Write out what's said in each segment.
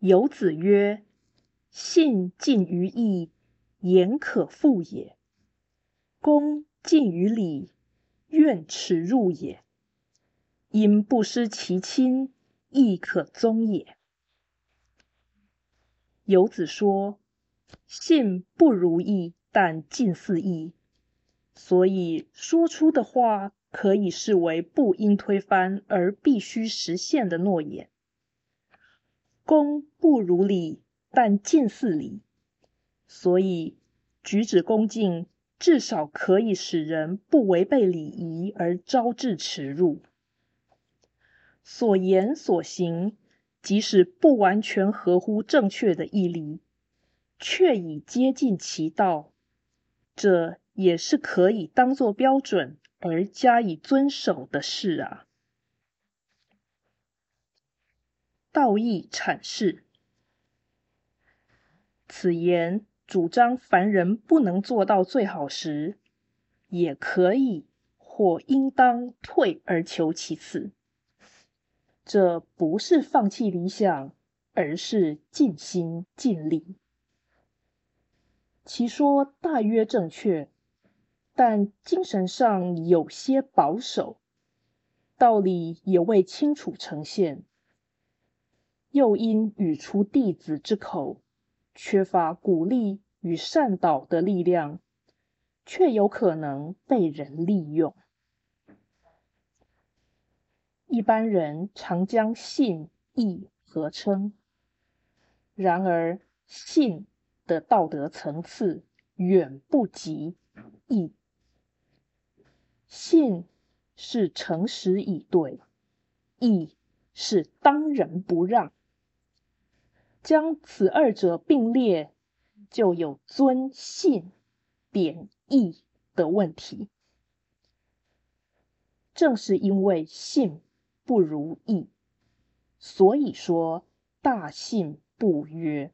游子曰：“信近于义，言可复也；恭近于礼，愿耻辱也。因不失其亲，亦可宗也。”游子说：“信不如义，但近似义，所以说出的话可以视为不应推翻而必须实现的诺言。恭不如礼，但近似礼，所以举止恭敬，至少可以使人不违背礼仪而招致耻辱。所言所行。”即使不完全合乎正确的义理，却已接近其道，这也是可以当作标准而加以遵守的事啊。道义阐释，此言主张凡人不能做到最好时，也可以或应当退而求其次。这不是放弃理想，而是尽心尽力。其说大约正确，但精神上有些保守，道理也未清楚呈现。又因语出弟子之口，缺乏鼓励与善导的力量，却有可能被人利用。一般人常将信义合称，然而信的道德层次远不及义。信是诚实以对，义是当仁不让。将此二者并列，就有尊信贬义的问题。正是因为信。不如意，所以说大信不约。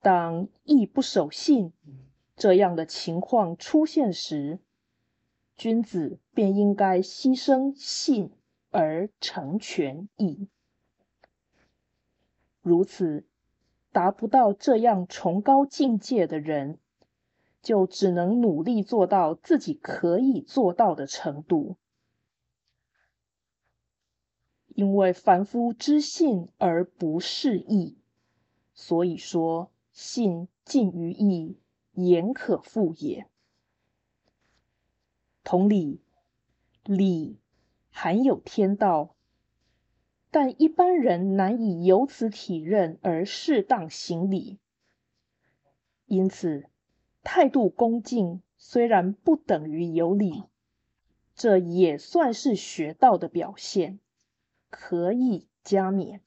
当义不守信这样的情况出现时，君子便应该牺牲信而成全义。如此，达不到这样崇高境界的人，就只能努力做到自己可以做到的程度。因为凡夫知信而不是义，所以说信近于义，言可复也。同理，礼含有天道，但一般人难以由此体认而适当行礼，因此态度恭敬虽然不等于有礼，这也算是学道的表现。可以加冕。